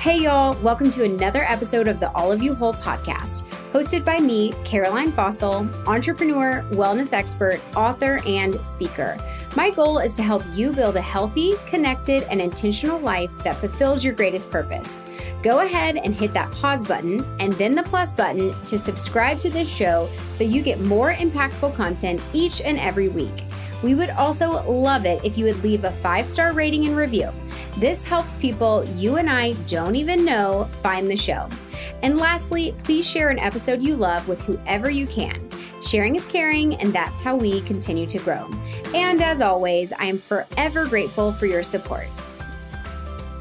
Hey, y'all, welcome to another episode of the All of You Whole podcast, hosted by me, Caroline Fausel, entrepreneur, wellness expert, author, and speaker. My goal is to help you build a healthy, connected, and intentional life that fulfills your greatest purpose. Go ahead and hit that pause button and then the plus button to subscribe to this show so you get more impactful content each and every week. We would also love it if you would leave a five star rating and review. This helps people you and I don't even know find the show. And lastly, please share an episode you love with whoever you can. Sharing is caring, and that's how we continue to grow. And as always, I am forever grateful for your support.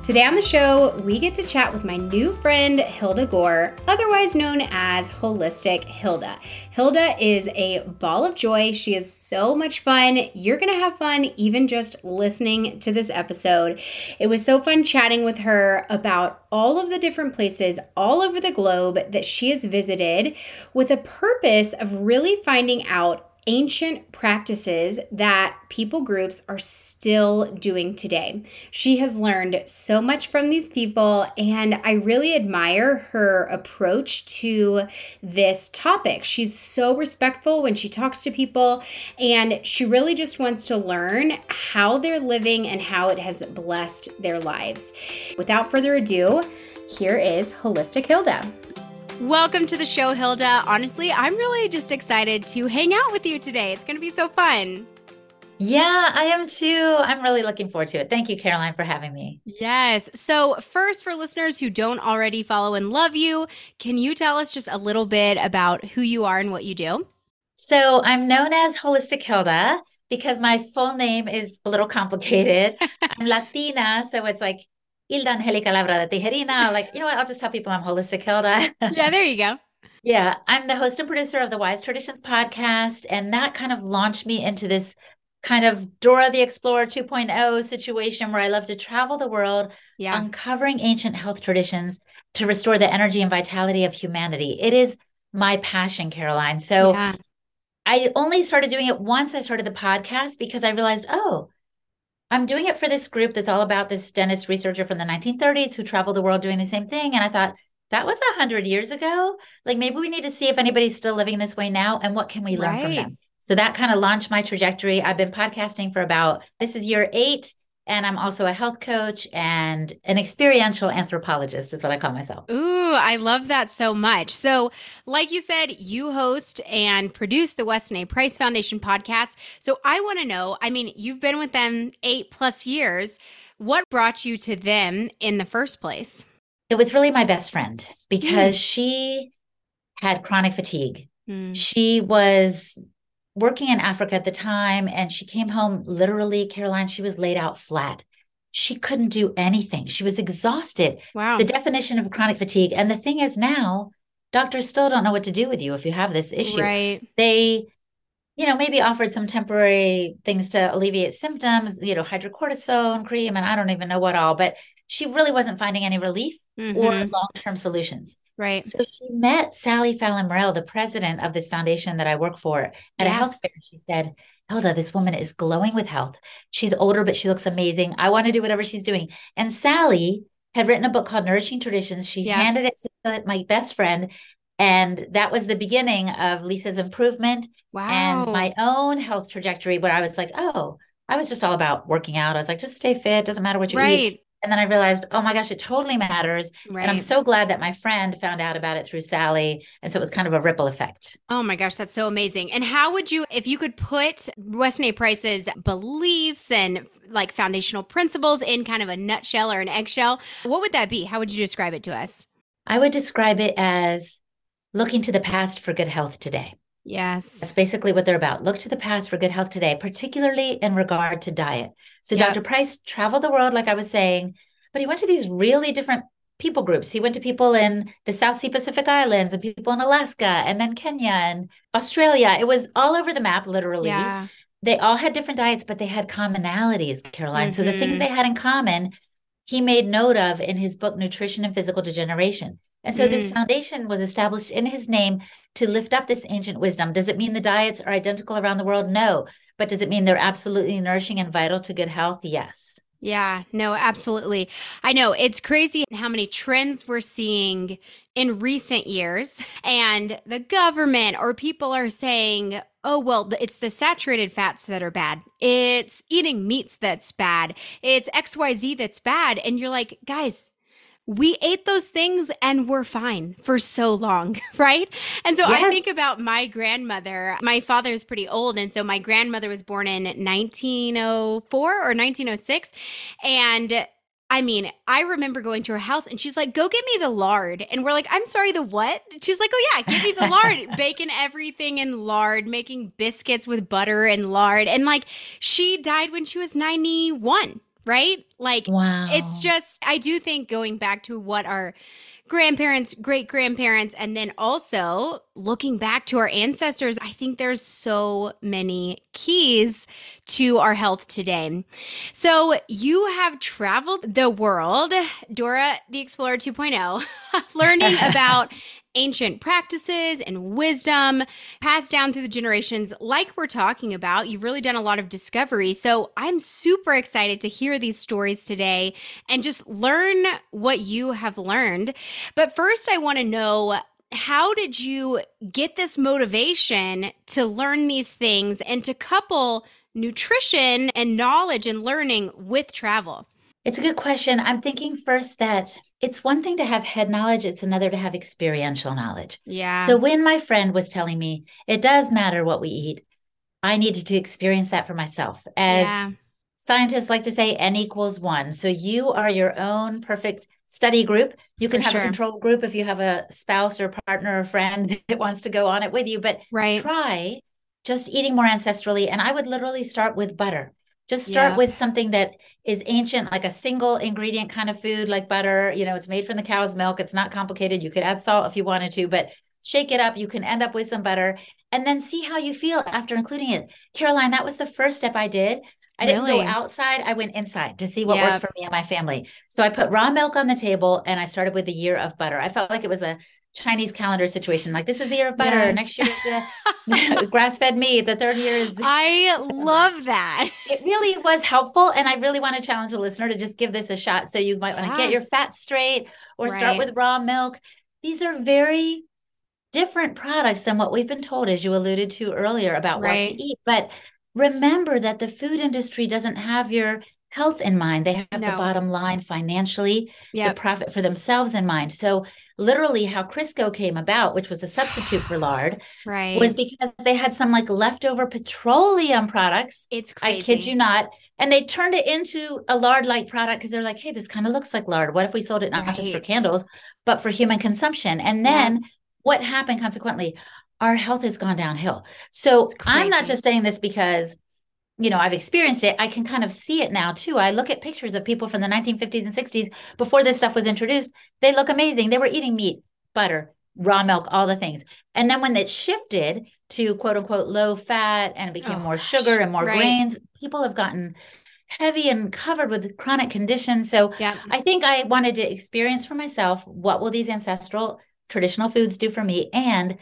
Today on the show, we get to chat with my new friend, Hilda Gore, otherwise known as Holistic Hilda. Hilda is a ball of joy. She is so much fun. You're going to have fun even just listening to this episode. It was so fun chatting with her about all of the different places all over the globe that she has visited with a purpose of really finding out ancient practices that people groups are still doing today. She has learned so much from these people, and I really admire her approach to this topic. She's so respectful when she talks to people, and she really just wants to learn how they're living and how it has blessed their lives. Without further ado, here is Holistic Hilda. Welcome to the show, Hilda. Honestly, I'm really just excited to hang out with you today. It's going to be so fun. Yeah, I am too. I'm really looking forward to it. Thank you, Caroline, for having me. Yes. So, first, for listeners who don't already follow and love you, can you tell us just a little bit about who you are and what you do? So, I'm known as Holistic Hilda because my full name is a little complicated. I'm Latina, so it's like Hilda Angelica Labra de Tijerina. Like, you know what? I'll just tell people I'm Holistic Hilda. yeah, there you go. Yeah, I'm the host and producer of the Wise Traditions podcast. And that kind of launched me into this kind of Dora the Explorer 2.0 situation where I love to travel the world, yeah. uncovering ancient health traditions to restore the energy and vitality of humanity. It is my passion, Caroline. So yeah. I only started doing it once I started the podcast because I realized, oh, I'm doing it for this group that's all about this dentist researcher from the 1930s who traveled the world doing the same thing. And I thought, that was a hundred years ago. Like maybe we need to see if anybody's still living this way now and what can we learn right. from them. So that kind of launched my trajectory. I've been podcasting for about this is year eight. And I'm also a health coach and an experiential anthropologist, is what I call myself. Ooh, I love that so much. So, like you said, you host and produce the Weston A. Price Foundation podcast. So, I want to know I mean, you've been with them eight plus years. What brought you to them in the first place? It was really my best friend because mm. she had chronic fatigue. Mm. She was working in Africa at the time and she came home literally, Caroline, she was laid out flat. She couldn't do anything. She was exhausted. Wow. The definition of chronic fatigue. And the thing is now, doctors still don't know what to do with you if you have this issue. Right. They, you know, maybe offered some temporary things to alleviate symptoms, you know, hydrocortisone cream, and I don't even know what all, but she really wasn't finding any relief mm-hmm. or long term solutions. Right. So she met Sally Fallon Morell, the president of this foundation that I work for, at yeah. a health fair. She said, Hilda, this woman is glowing with health. She's older, but she looks amazing. I want to do whatever she's doing. And Sally had written a book called Nourishing Traditions. She yeah. handed it to my best friend. And that was the beginning of Lisa's improvement wow. and my own health trajectory, where I was like, oh, I was just all about working out. I was like, just stay fit. Doesn't matter what you right. eat. And then I realized, oh my gosh, it totally matters. Right. And I'm so glad that my friend found out about it through Sally. And so it was kind of a ripple effect. Oh my gosh, that's so amazing. And how would you, if you could put Weston A. Price's beliefs and like foundational principles in kind of a nutshell or an eggshell, what would that be? How would you describe it to us? I would describe it as looking to the past for good health today. Yes. That's basically what they're about. Look to the past for good health today, particularly in regard to diet. So yep. Dr. Price traveled the world, like I was saying, but he went to these really different people groups. He went to people in the South Sea Pacific Islands and people in Alaska and then Kenya and Australia. It was all over the map, literally. Yeah. They all had different diets, but they had commonalities, Caroline. Mm-hmm. So the things mm-hmm. they had in common, he made note of in his book, Nutrition and Physical Degeneration. And so mm. this foundation was established in his name to lift up this ancient wisdom. Does it mean the diets are identical around the world? No. But does it mean they're absolutely nourishing and vital to good health? Yes. Yeah, no, absolutely. I know it's crazy how many trends we're seeing in recent years. And the government or people are saying, oh, well, it's the saturated fats that are bad. It's eating meats that's bad. It's XYZ that's bad. And you're like, guys, we ate those things and we're fine for so long, right? And so yes. I think about my grandmother. My father is pretty old. And so my grandmother was born in 1904 or 1906. And I mean, I remember going to her house and she's like, go get me the lard. And we're like, I'm sorry, the what? She's like, oh, yeah, give me the lard. Baking everything in lard, making biscuits with butter and lard. And like, she died when she was 91 right? Like, wow. it's just, I do think going back to what our grandparents, great grandparents, and then also looking back to our ancestors, I think there's so many keys to our health today. So, you have traveled the world, Dora the Explorer 2.0, learning about ancient practices and wisdom passed down through the generations, like we're talking about. You've really done a lot of discovery. So I'm super excited to hear these stories today and just learn what you have learned. But first, I want to know how did you get this motivation to learn these things and to couple nutrition and knowledge and learning with travel? It's a good question. I'm thinking first that it's one thing to have head knowledge, it's another to have experiential knowledge. Yeah. So when my friend was telling me it does matter what we eat, I needed to experience that for myself. As yeah. Scientists like to say, n equals one. So you are your own perfect study group. You can for have sure. a control group if you have a spouse or partner or friend that wants to go on it with you, but right. try just eating more ancestrally. And I would literally start with butter. Just start yeah. with something that is ancient, like a single ingredient kind of food, like butter. You know, it's made from the cow's milk. It's not complicated. You could add salt if you wanted to, but shake it up. You can end up with some butter and then see how you feel after including it. Caroline, that was the first step I did. I didn't go outside. I went inside to see what yep. worked for me and my family. So I put raw milk on the table and I started with a year of butter. I felt like it was a Chinese calendar situation. Like this is the year of butter. Yes. Next year is grass fed meat. The third year is. I love that. It really was helpful, and I really want to challenge the listener to just give this a shot. So you might want to get your fat straight, or right. start with raw milk. These are very different products than what we've been told, as you alluded to earlier about right. what to eat. But remember that the food industry doesn't have your health in mind. They have no. the bottom line financially, yep. the profit for themselves in mind. So literally how Crisco came about, which was a substitute for lard, right. was because they had some like leftover petroleum products. It's crazy. I kid you not. And they turned it into a lard like product because they're like, hey, this kind of looks like lard. What if we sold it not right. just for candles, but for human consumption? And then yeah. what happened consequently? Our health has gone downhill. So I'm not just saying this because you know, I've experienced it. I can kind of see it now too. I look at pictures of people from the 1950s and 60s before this stuff was introduced. They look amazing. They were eating meat, butter, raw milk, all the things. And then when it shifted to quote unquote low fat and it became oh, more gosh. sugar and more right. grains, people have gotten heavy and covered with chronic conditions. So yeah. I think I wanted to experience for myself what will these ancestral traditional foods do for me and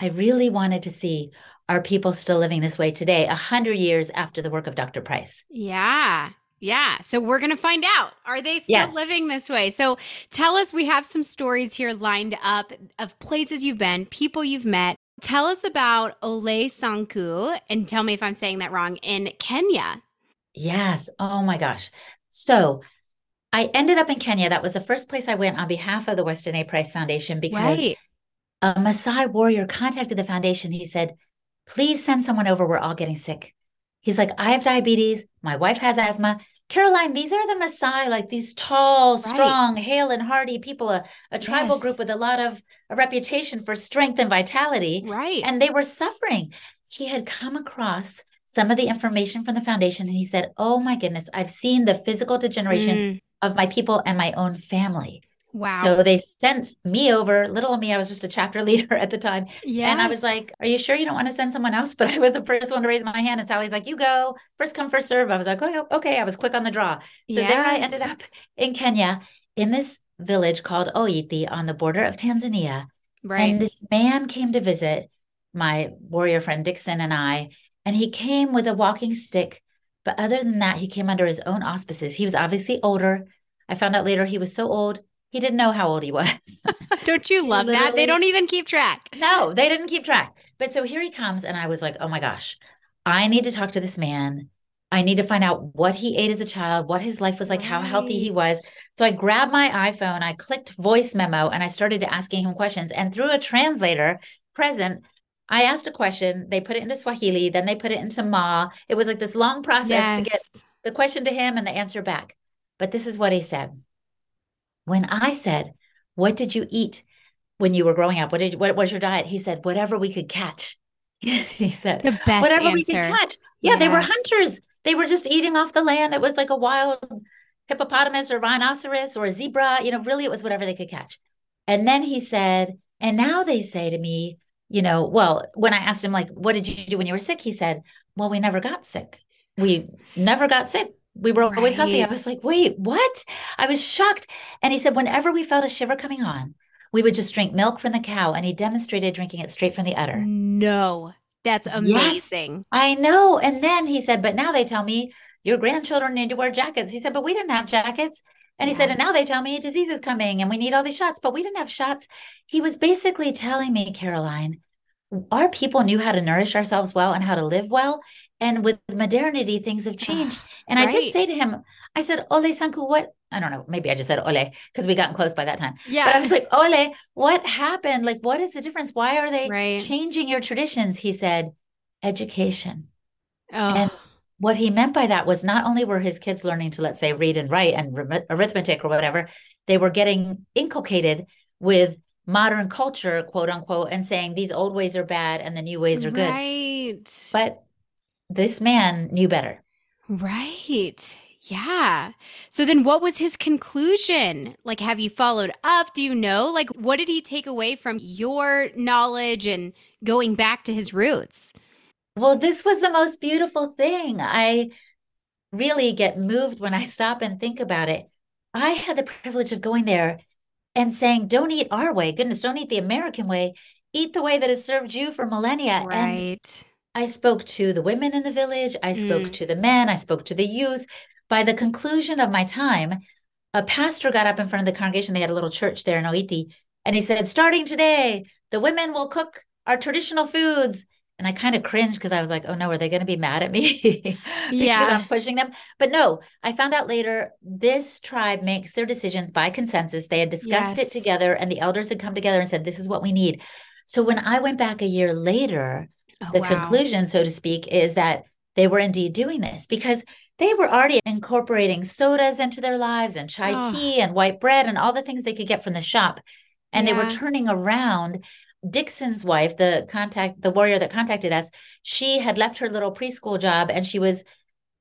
I really wanted to see are people still living this way today, a hundred years after the work of Dr. Price? Yeah. Yeah. So we're going to find out. Are they still yes. living this way? So tell us, we have some stories here lined up of places you've been, people you've met. Tell us about Ole Sanku and tell me if I'm saying that wrong in Kenya. Yes. Oh my gosh. So I ended up in Kenya. That was the first place I went on behalf of the Weston A. Price Foundation because right. A Maasai warrior contacted the foundation. He said, Please send someone over. We're all getting sick. He's like, I have diabetes. My wife has asthma. Caroline, these are the Maasai, like these tall, right. strong, hale and hearty people, a, a tribal yes. group with a lot of a reputation for strength and vitality. Right. And they were suffering. He had come across some of the information from the foundation and he said, Oh my goodness, I've seen the physical degeneration mm. of my people and my own family. Wow. So they sent me over, little me, I was just a chapter leader at the time. Yeah. And I was like, Are you sure you don't want to send someone else? But I was the first one to raise my hand. And Sally's like, You go, first come, first serve. I was like, Oh, okay. I was quick on the draw. So yes. there I ended up in Kenya in this village called Oiti on the border of Tanzania. Right. And this man came to visit my warrior friend Dixon and I. And he came with a walking stick But other than that, he came under his own auspices. He was obviously older. I found out later he was so old, he didn't know how old he was. don't you love that? They don't even keep track. No, they didn't keep track. But so here he comes, and I was like, oh my gosh, I need to talk to this man. I need to find out what he ate as a child, what his life was like, right. how healthy he was. So I grabbed my iPhone, I clicked voice memo, and I started asking him questions. And through a translator present, I asked a question. They put it into Swahili, then they put it into Maa. It was like this long process yes. to get the question to him and the answer back. But this is what he said. When I said, "What did you eat when you were growing up? What did what was your diet?" He said, "Whatever we could catch." he said, "The best whatever answer. we could catch." Yeah, yes. they were hunters. They were just eating off the land. It was like a wild hippopotamus or rhinoceros or a zebra. You know, really, it was whatever they could catch. And then he said, "And now they say to me." you know, well, when I asked him, like, what did you do when you were sick? He said, well, we never got sick. We never got sick. We were always right. healthy. I was like, wait, what? I was shocked. And he said, whenever we felt a shiver coming on, we would just drink milk from the cow. And he demonstrated drinking it straight from the udder. No, that's amazing. Yes, I know. And then he said, but now they tell me your grandchildren need to wear jackets. He said, but we didn't have jackets. And he yeah. said, and now they tell me disease is coming and we need all these shots, but we didn't have shots. He was basically telling me, Caroline, our people knew how to nourish ourselves well and how to live well. And with modernity, things have changed. Ah, and right. I did say to him, I said, Ole Sanku, what? I don't know. Maybe I just said Ole because we gotten close by that time. Yeah. But I was like, Ole, what happened? Like, what is the difference? Why are they right. changing your traditions? He said, education. Oh. And what he meant by that was not only were his kids learning to, let's say, read and write and arithmetic or whatever, they were getting inculcated with modern culture, quote unquote, and saying these old ways are bad and the new ways are good. Right. But this man knew better. Right. Yeah. So then what was his conclusion? Like, have you followed up? Do you know? Like, what did he take away from your knowledge and going back to his roots? Well, this was the most beautiful thing. I really get moved when I stop and think about it. I had the privilege of going there and saying, don't eat our way. Goodness, don't eat the American way. Eat the way that has served you for millennia. Right. And I spoke to the women in the village. I spoke mm. to the men. I spoke to the youth. By the conclusion of my time, a pastor got up in front of the congregation. They had a little church there in Oiti. And he said, starting today, the women will cook our traditional foods and I kind of cringed because I was like, oh no, are they going to be mad at me? yeah. I'm pushing them. But no, I found out later this tribe makes their decisions by consensus. They had discussed yes. it together and the elders had come together and said, this is what we need. So when I went back a year later, oh, the wow. conclusion, so to speak, is that they were indeed doing this because they were already incorporating sodas into their lives and chai oh. tea and white bread and all the things they could get from the shop. And yeah. they were turning around Dixon's wife, the contact, the warrior that contacted us, she had left her little preschool job and she was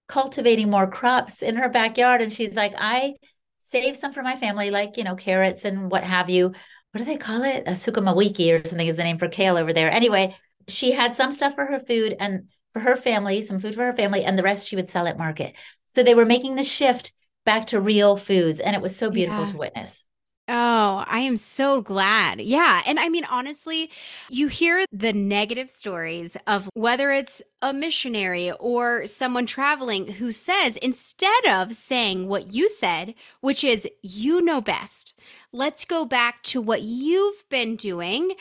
cultivating more crops in her backyard. And she's like, I save some for my family, like, you know, carrots and what have you. What do they call it? A sukumawiki or something is the name for kale over there. Anyway, she had some stuff for her food and for her family, some food for her family, and the rest she would sell at market. So they were making the shift back to real foods. And it was so beautiful yeah. to witness. Oh, I am so glad. Yeah. And I mean, honestly, you hear the negative stories of whether it's a missionary or someone traveling who says, instead of saying what you said, which is, you know best, let's go back to what you've been doing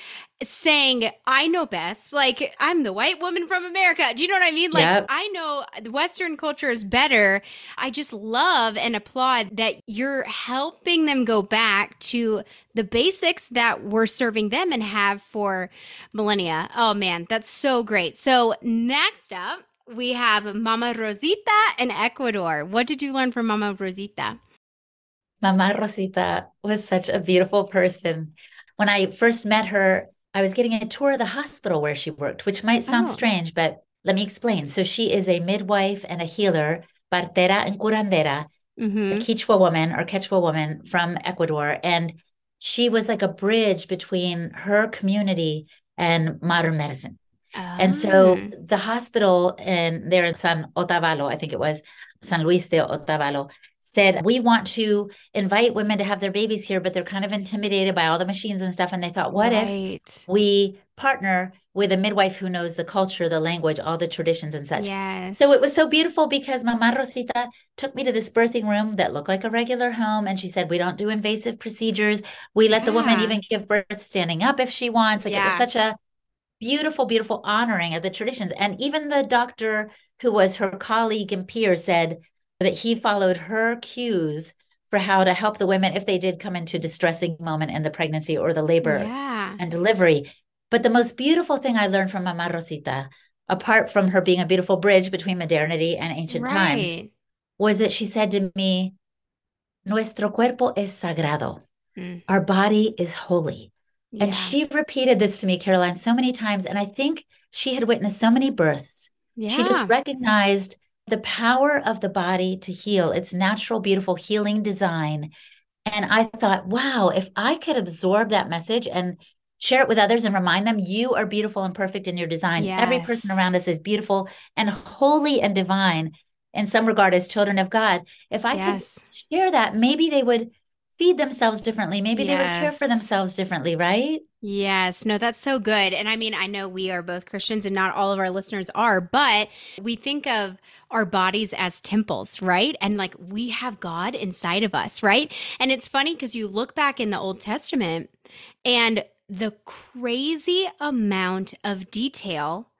saying i know best. Like i'm the white woman from america. Do you know what i mean? Like yep. i know the western culture is better. I just love and applaud that you're helping them go back to the basics that we're serving them and have for millennia. Oh man that's so great. So next up we have mama rosita in ecuador. What did you learn from mama rosita? Mama Rosita was such a beautiful person. When I first met her, I was getting a tour of the hospital where she worked, which might sound oh. strange, but let me explain. So she is a midwife and a healer, partera and curandera, mm-hmm. a Quechua woman or Quechua woman from Ecuador. And she was like a bridge between her community and modern medicine. Oh. And so oh. the hospital in there in San Otavalo, I think it was San Luis de Otavalo, said, We want to invite women to have their babies here, but they're kind of intimidated by all the machines and stuff. And they thought, What right. if we partner with a midwife who knows the culture, the language, all the traditions and such? Yes. So it was so beautiful because Mama Rosita took me to this birthing room that looked like a regular home. And she said, We don't do invasive procedures. We let yeah. the woman even give birth standing up if she wants. Like yeah. it was such a beautiful, beautiful honoring of the traditions. And even the doctor who was her colleague and peer said, that he followed her cues for how to help the women if they did come into distressing moment in the pregnancy or the labor yeah. and delivery. But the most beautiful thing I learned from Mama Rosita, apart from her being a beautiful bridge between modernity and ancient right. times, was that she said to me, Nuestro cuerpo es sagrado. Mm. Our body is holy. Yeah. And she repeated this to me, Caroline, so many times. And I think she had witnessed so many births. Yeah. She just recognized the power of the body to heal, its natural, beautiful healing design. And I thought, wow, if I could absorb that message and share it with others and remind them you are beautiful and perfect in your design. Yes. Every person around us is beautiful and holy and divine in some regard as children of God. If I yes. could share that, maybe they would feed themselves differently. Maybe yes. they would care for themselves differently, right? Yes, no, that's so good. And I mean, I know we are both Christians and not all of our listeners are, but we think of our bodies as temples, right? And like we have God inside of us, right? And it's funny because you look back in the Old Testament and the crazy amount of detail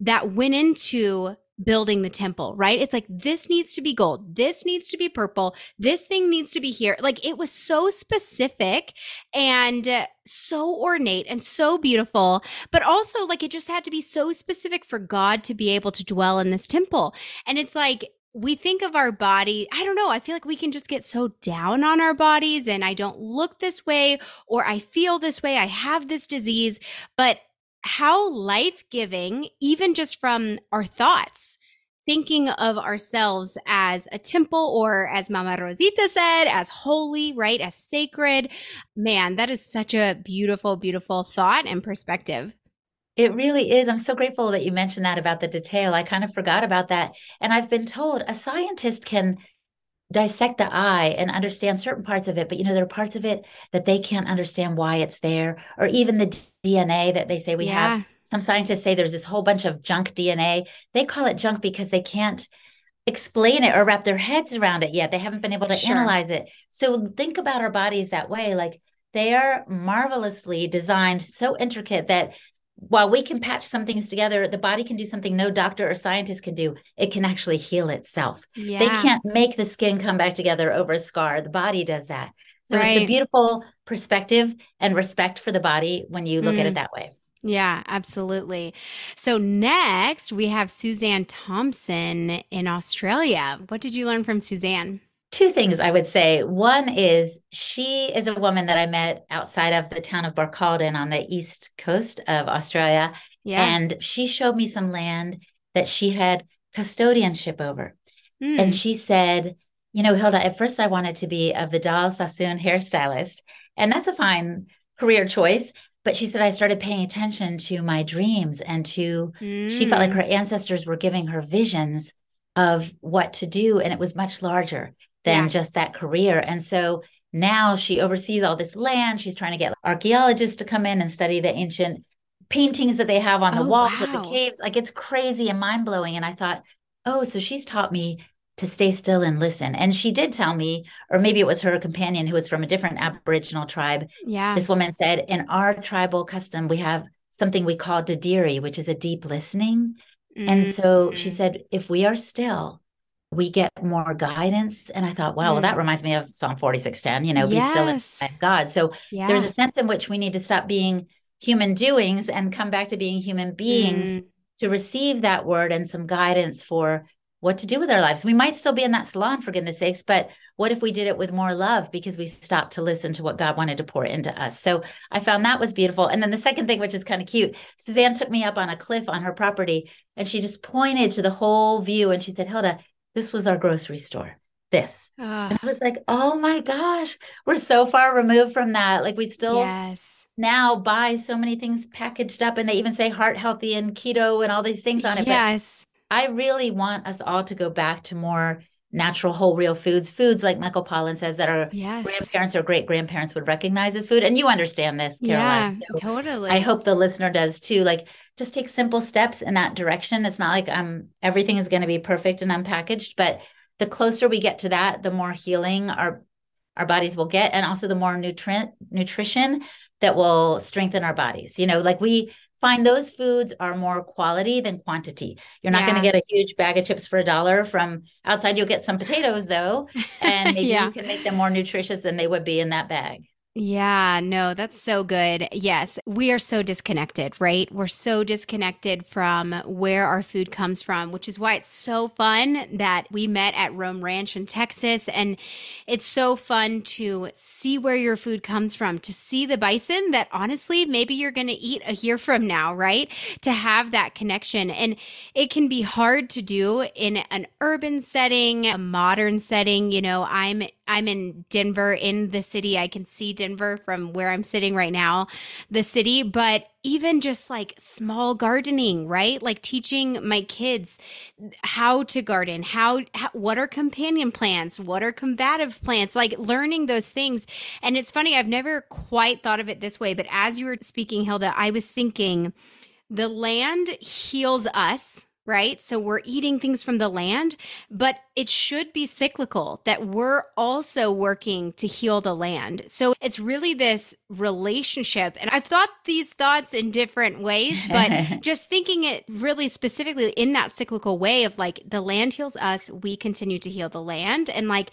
that went into building the temple, right? It's like this needs to be gold, this needs to be purple, this thing needs to be here. Like it was so specific and uh, so ornate and so beautiful, but also like it just had to be so specific for God to be able to dwell in this temple. And it's like we think of our body, I don't know, I feel like we can just get so down on our bodies and I don't look this way or I feel this way, I have this disease, but how life giving, even just from our thoughts, thinking of ourselves as a temple or as Mama Rosita said, as holy, right? As sacred. Man, that is such a beautiful, beautiful thought and perspective. It really is. I'm so grateful that you mentioned that about the detail. I kind of forgot about that. And I've been told a scientist can dissect the eye and understand certain parts of it but you know there are parts of it that they can't understand why it's there or even the dna that they say we yeah. have some scientists say there's this whole bunch of junk dna they call it junk because they can't explain it or wrap their heads around it yet. They haven't been able to sure. analyze it. So think about our bodies that way. Like they are marvelously designed so intricate that while we can patch some things together, the body can do something no doctor or scientist can do. It can actually heal itself. Yeah. They can't make the skin come back together over a scar. The body does that. So right. it's a beautiful perspective and respect for the body when you look mm. at it mm. that way. Yeah, absolutely. So next we have Suzanne Thompson in Australia. What did you learn from Suzanne? Two things I would say. One is she is a woman that I met outside of the town of Barcaldine on the east coast of Australia. Yeah. And she showed me some land that she had custodianship over. Mm. And she said, you know, Hilda, at first I wanted to be a Vidal Sassoon hairstylist. And that's a fine career choice. But she said, I started paying attention to my dreams and to, mm. she felt like hmm. her ancestors were giving her visions of what to do. And it was much larger than yeah. just that career. And so now she oversees all this land. She's trying to get archaeologists to come in and study the ancient paintings that they have on the oh, walls wow. of the caves. Like it's crazy and mind blowing. And I thought, oh, so she's taught me to stay still and listen. And she did tell me, or maybe it was her companion who was from a different Aboriginal tribe. Yeah. This woman said, in our tribal custom, we have something we call dadirri, which is a deep listening. Mm-hmm. And so she mm. said, if we are still we get more guidance. And I thought, wow, mm. well, that mm. reminds me of Psalm 4610, you know, yes. be still in God. So yeah. there's a sense in which we need to stop being human doings and come back to being human beings mm. to receive that word and some guidance for what to do with our lives. We might still be in that salon, for goodness sakes, but what if we did it with more love because we stopped to listen to what God wanted to pour into us? So I found that was beautiful. And then the second thing, which is kind of cute, Suzanne took me up on a cliff on her property and she just pointed to the whole view and she said, Hilda, this was our grocery store. This. Ah. And I was like, oh my gosh, we're so far removed from that. Like we still yes. now buy so many things packaged up and they even say heart healthy and keto and all these things on it. Yes. But I really want us all to go back to more natural whole real foods foods like michael pollan says that our yes. grandparents or great grandparents would recognize as food and you understand this caroline yeah so totally i hope the listener does too like just take simple steps in that direction it's not like um everything is going to be perfect and unpackaged but the closer we get to that the more healing our our bodies will get and also the more nutrient nutrition that will strengthen our bodies you know like we find those foods are more quality than quantity. You're not yeah. going to get a huge bag of chips for a dollar from outside. You'll get some potatoes though, and maybe yeah. you can make them more nutritious than they would be in that bag. Yeah, no, that's so good. Yes, we are so disconnected, right? We're so disconnected from where our food comes from, which is why it's so fun that we met at Roam Ranch in Texas. And it's so fun to see where your food comes from, to see the bison that honestly, maybe you're going to eat a year from now, right? To have that connection. And it can be hard to do in an urban setting, a modern setting. You know, I'm I'm in Denver in the city. I can see Denver from where I'm sitting right now, the city, but even just like small gardening, right? Like teaching my kids how to garden, how, how, what are companion plants, what are combative plants, like learning those things. And it's funny, I've never quite thought of it this way, but as you were speaking, Hilda, I was thinking the land heals us right? So we're eating things from the land, but it should be cyclical that we're also working to heal the land. So it's really this relationship. And I've thought these thoughts in different ways, but just thinking it really specifically in that cyclical way of like the land heals us, we continue to heal the land, and like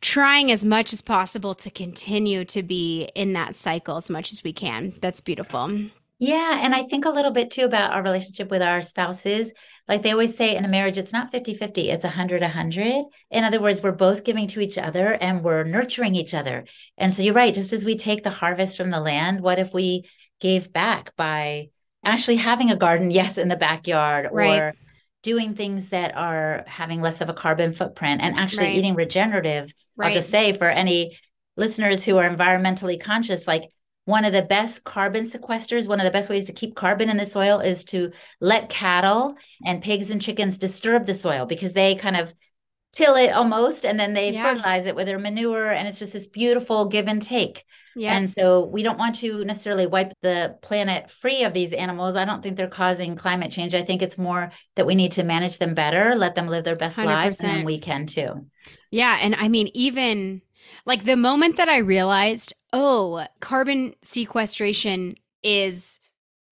trying as much as possible to continue to be in that cycle as much as we can. That's beautiful. Yeah. And I think a little bit too about our relationship with our spouses like they always say in a marriage, it's not 50 50, it's 100 100. In other words, we're both giving to each other and we're nurturing each other. And so you're right. Just as we take the harvest from the land, what if we gave back by actually having a garden, yes, in the backyard right. or doing things that are having less of a carbon footprint and actually right. eating regenerative? Right. I'll just say for any listeners who are environmentally conscious, like one of the best carbon sequesters, one of the best ways to keep carbon in the soil is to let cattle and pigs and chickens disturb the soil because they kind of till it almost and then they yeah. fertilize it with their manure and it's just this beautiful give and take. Yeah. And so we don't want to necessarily wipe the planet free of these animals. I don't think they're causing climate change. I think it's more that we need to manage them better, let them live their best 100%. lives, and then we can too. Yeah. And I mean, even like the moment that I realized, oh, carbon sequestration is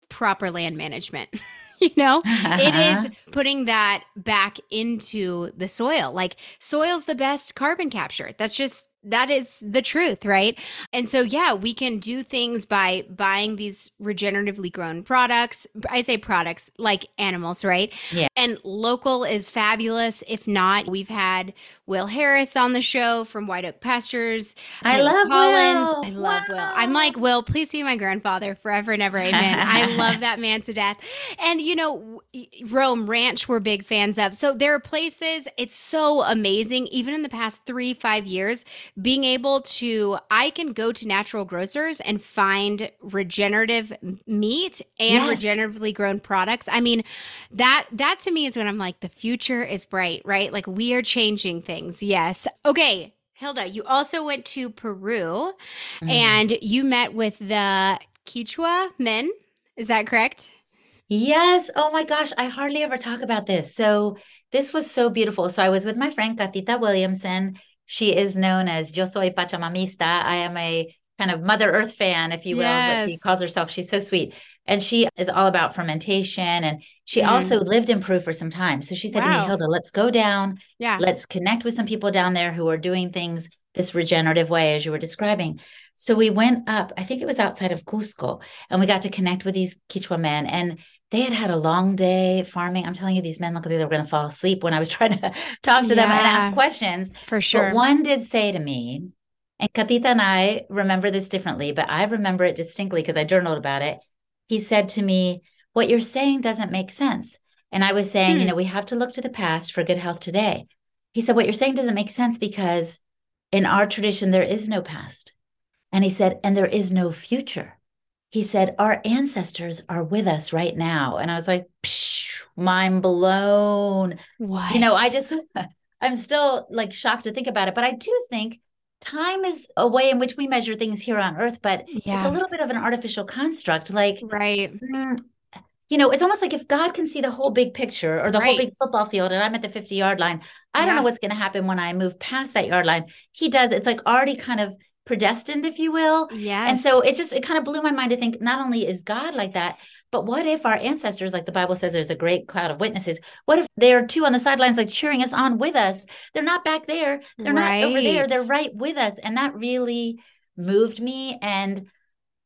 proper land management. you know it is putting that back into the soil like soil's the best carbon capture that's just that is the truth, right? And so, yeah, we can do things by buying these regeneratively grown products. I say products like animals, right? Yeah. And local is fabulous. If not, we've had Will Harris on the show from White Oak Pastures. I love Collins. Will. I love wow. Will. I'm like, Will, please be my grandfather forever and ever. Amen. I love that man to death. And, you know, Roam Ranch, we're big fans of. So there are places, it's so amazing. Even in the past three, five years, being able to i can go to natural grocers and find regenerative meat and yes. regeneratively grown products i mean that that to me is when i'm like the future is bright right like we are changing things yes okay hilda you also went to peru mm. and you met with the Quechua men is that correct Yes. Oh my gosh. I hardly ever talk about this. So this was so beautiful. So I was with my friend Katita Williamson she is known as Yo Soy Pachamamista. I am a kind of Mother Earth fan, if you will, yes. she calls herself. She's so sweet. And she is all about fermentation. And she mm. also lived in Peru for some time. So she said wow. to me, Hilda, let's go down. Yeah. Let's connect with some people down there who are doing things this regenerative way, as you were describing. So we went up, I think it was outside of Cusco, and we got to connect with these Quechua men. And they had had a long day farming. I'm telling you, these men looked like they were going to fall asleep when I was trying to talk to yeah, them and ask questions. For sure. But one did say to me, and Katita and I remember this differently, but I remember it distinctly because I journaled about it. He said to me, What you're saying doesn't make sense. And I was saying, hmm. you know, we have to look to the past for good health today. He said, What you're saying doesn't make sense because in our tradition, there is no past. And he said, And there is no future he said, Our ancestors are with us right now. And I was like, Psh, mind blown. What? You know, I just, I'm still like shocked to think about it. But I do think time is a way in which we measure things here on earth, but yeah. it's a little bit of an artificial construct. Like, right. Mm, you know, it's almost like if God can see the whole big picture or the right. whole big football field and I'm at the 50 yard line, I yeah. don't know what's going to happen when I move past that yard line. He does. It's like already kind of predestined, if you will. Yeah. And so it just, it kind of blew my mind to think not only is God like that, but what if our ancestors, like the Bible says, there's a great cloud of witnesses? What if they're two on the sidelines, like cheering us on with us? They're not back there. They're right. not over there. They're right with us. And that really moved me. And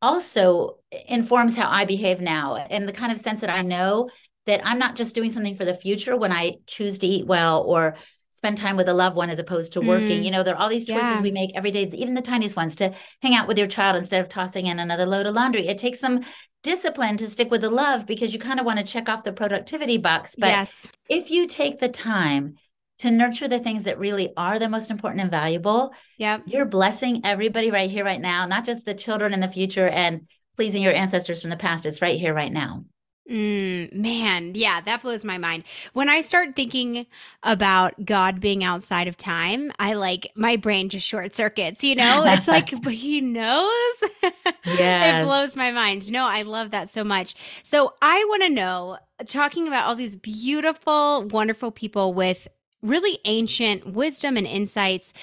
also informs how I behave now in the kind of sense that I know that I'm not just doing something for the future when I choose to eat well or spend time with a loved one as opposed to working. Mm. You know, there are all these choices yeah. we make every day, even the tiniest ones to hang out with your child instead of tossing in another load of laundry. It takes some discipline to stick with the love because you kind of want to check off the productivity box. But yes. if you take the time to nurture the things that really are the most important and valuable. Yeah. You're blessing everybody right here, right now, not just the children in the future and pleasing your ancestors from the past. It's right here, right now. Mm, man, yeah, that blows my mind. When I start thinking about God being outside of time, I like my brain just short circuits, you know? It's like but he knows. Yeah. it blows my mind. No, I love that so much. So I want to know talking about all these beautiful, wonderful people with really ancient wisdom and insights.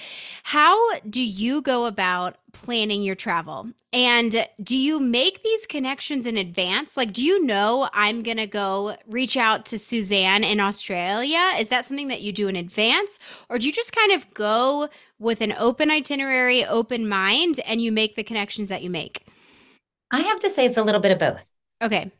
How do you go about planning your travel? And do you make these connections in advance? Like, do you know I'm going to go reach out to Suzanne in Australia? Is that something that you do in advance? Or do you just kind of go with an open itinerary, open mind, and you make the connections that you make? I have to say it's a little bit of both. Okay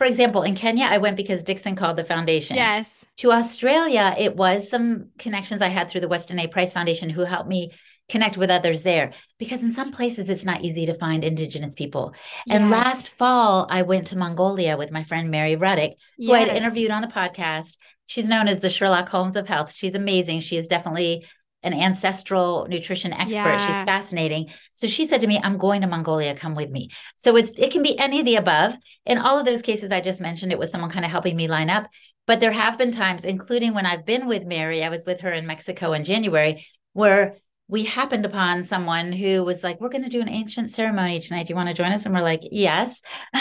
for example, in Kenya, I went because Dixon called the foundation. Yes. To Australia, it was some connections I had through the Weston A. Price Foundation who helped me connect with others there because in some places it's not easy to find indigenous people. Yes. And last fall, I went to Mongolia with my friend Mary Ruddick, who yes. I had interviewed on the podcast. She's known as the Sherlock Holmes of health. She's amazing. She is definitely an ancestral nutrition expert. Yeah. She's fascinating. So she said to me, I'm going to Mongolia, come with me. So it's it can be any of the above. In all of those cases I just mentioned, it was someone kind of helping me line up. But there have been times, including when I've been with Mary, I was with her in Mexico in January, where we happened upon someone who was like, We're going to do an ancient ceremony tonight. Do you want to join us? And we're like, Yes. we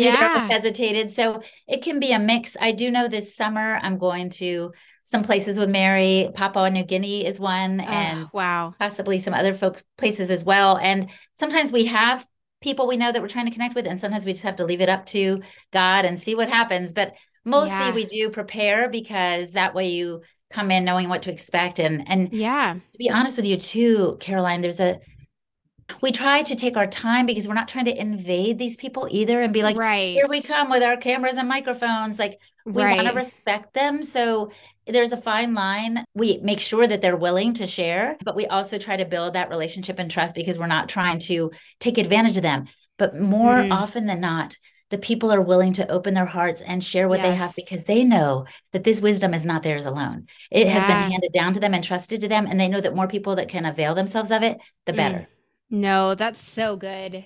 yeah. neither hesitated. So it can be a mix. I do know this summer I'm going to some places with Mary. Papua New Guinea is one, oh, and wow, possibly some other folk places as well. And sometimes we have people we know that we're trying to connect with, and sometimes we just have to leave it up to God and see what happens. But mostly yeah. we do prepare because that way you come in knowing what to expect. And and yeah, to be honest with you too, Caroline, there's a we try to take our time because we're not trying to invade these people either and be like, right. here we come with our cameras and microphones. Like we right. want to respect them. So there's a fine line. We make sure that they're willing to share, but we also try to build that relationship and trust because we're not trying to take advantage of them. But more mm. often than not, the people are willing to open their hearts and share what yes. they have because they know that this wisdom is not theirs alone. It yeah. has been handed down to them and trusted to them. And they know that more people that can avail themselves of it, the better. Mm. No, that's so good.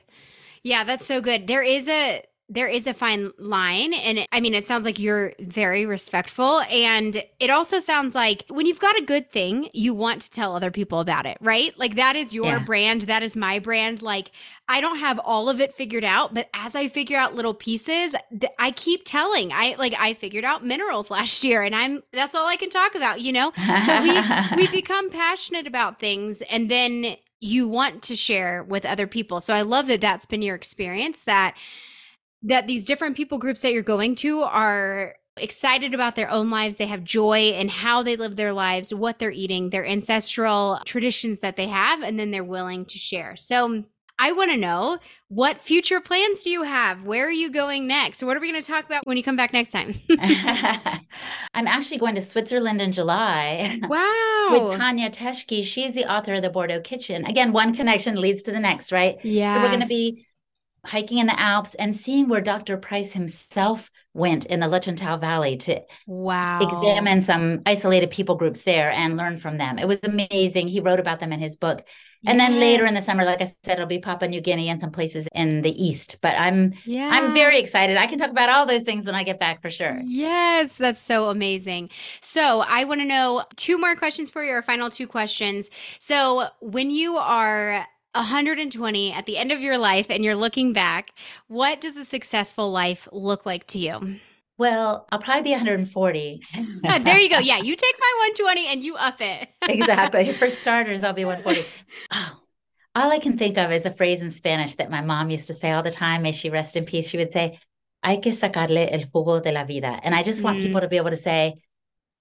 Yeah, that's so good. There is a there is a fine line and it, i mean it sounds like you're very respectful and it also sounds like when you've got a good thing you want to tell other people about it right like that is your yeah. brand that is my brand like i don't have all of it figured out but as i figure out little pieces th- i keep telling i like i figured out minerals last year and i'm that's all i can talk about you know so we we become passionate about things and then you want to share with other people. So I love that that's been your experience that that these different people groups that you're going to are excited about their own lives. They have joy in how they live their lives, what they're eating, their ancestral traditions that they have, and then they're willing to share. So I want to know what future plans do you have? Where are you going next? What are we going to talk about when you come back next time? I'm actually going to Switzerland in July. Wow. With Tania Teschke. She's the author of The Bordeaux Kitchen. Again, one connection leads to the next, right? Yeah. So we're going to be hiking in the Alps and seeing where Dr. Price himself went in the Lötschental Valley to wow examine some isolated people groups there and learn from them. It was amazing. He wrote about them in his book. And yes. then later in the summer, like I said, it'll be Papua New Guinea and some places in the east. But I'm yeah. I'm very excited. I can talk about all those things when I get back for sure. Yes, that's so amazing. So I want to know two more questions for you, or final two questions. So when you are 120 at the end of your life and you're looking back, what does a successful life look like to you? Well, I'll probably be 140. there you go. Yeah, you take my 120 and you up it. exactly. For starters, I'll be 140. Oh, all I can think of is a phrase in Spanish that my mom used to say all the time. May she rest in peace. She would say, Hay que sacarle el jugo de la vida. And I just want mm. people to be able to say,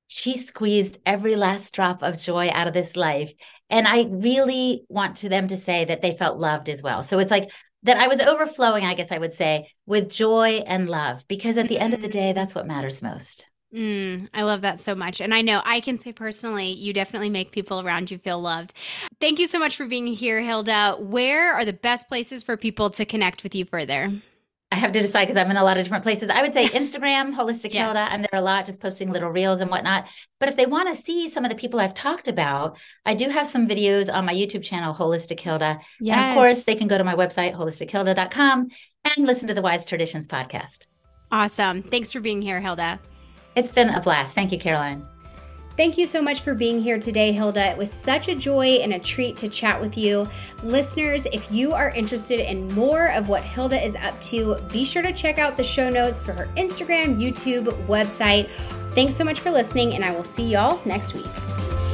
she squeezed every last drop of joy out of this life. And I really want to them to say that they felt loved as well. So it's like that I was overflowing, I guess I would say, with joy and love, because at the end of the day, that's what matters most. Mm, I love that so much. And I know I can say personally, you definitely make people around you feel loved. Thank you so much for being here, Hilda. Where are the best places for people to connect with you further? I have to decide because I'm in a lot of different places. I would say Instagram, Holistic yes. Hilda. I'm there a lot, just posting little reels and whatnot. But if they want to see some of the people I've talked about, I do have some videos on my YouTube channel, Holistic Hilda. Yes. And of course, they can go to my website, holistichilda.com, and listen to the Wise Traditions podcast. Awesome. Thanks for being here, Hilda. It's been a blast. Thank you, Caroline. Thank you so much for being here today, Hilda. It was such a joy and a treat to chat with you. Listeners, if you are interested in more of what Hilda is up to, be sure to check out the show notes for her Instagram, YouTube, website. Thanks so much for listening, and I will see y'all next week.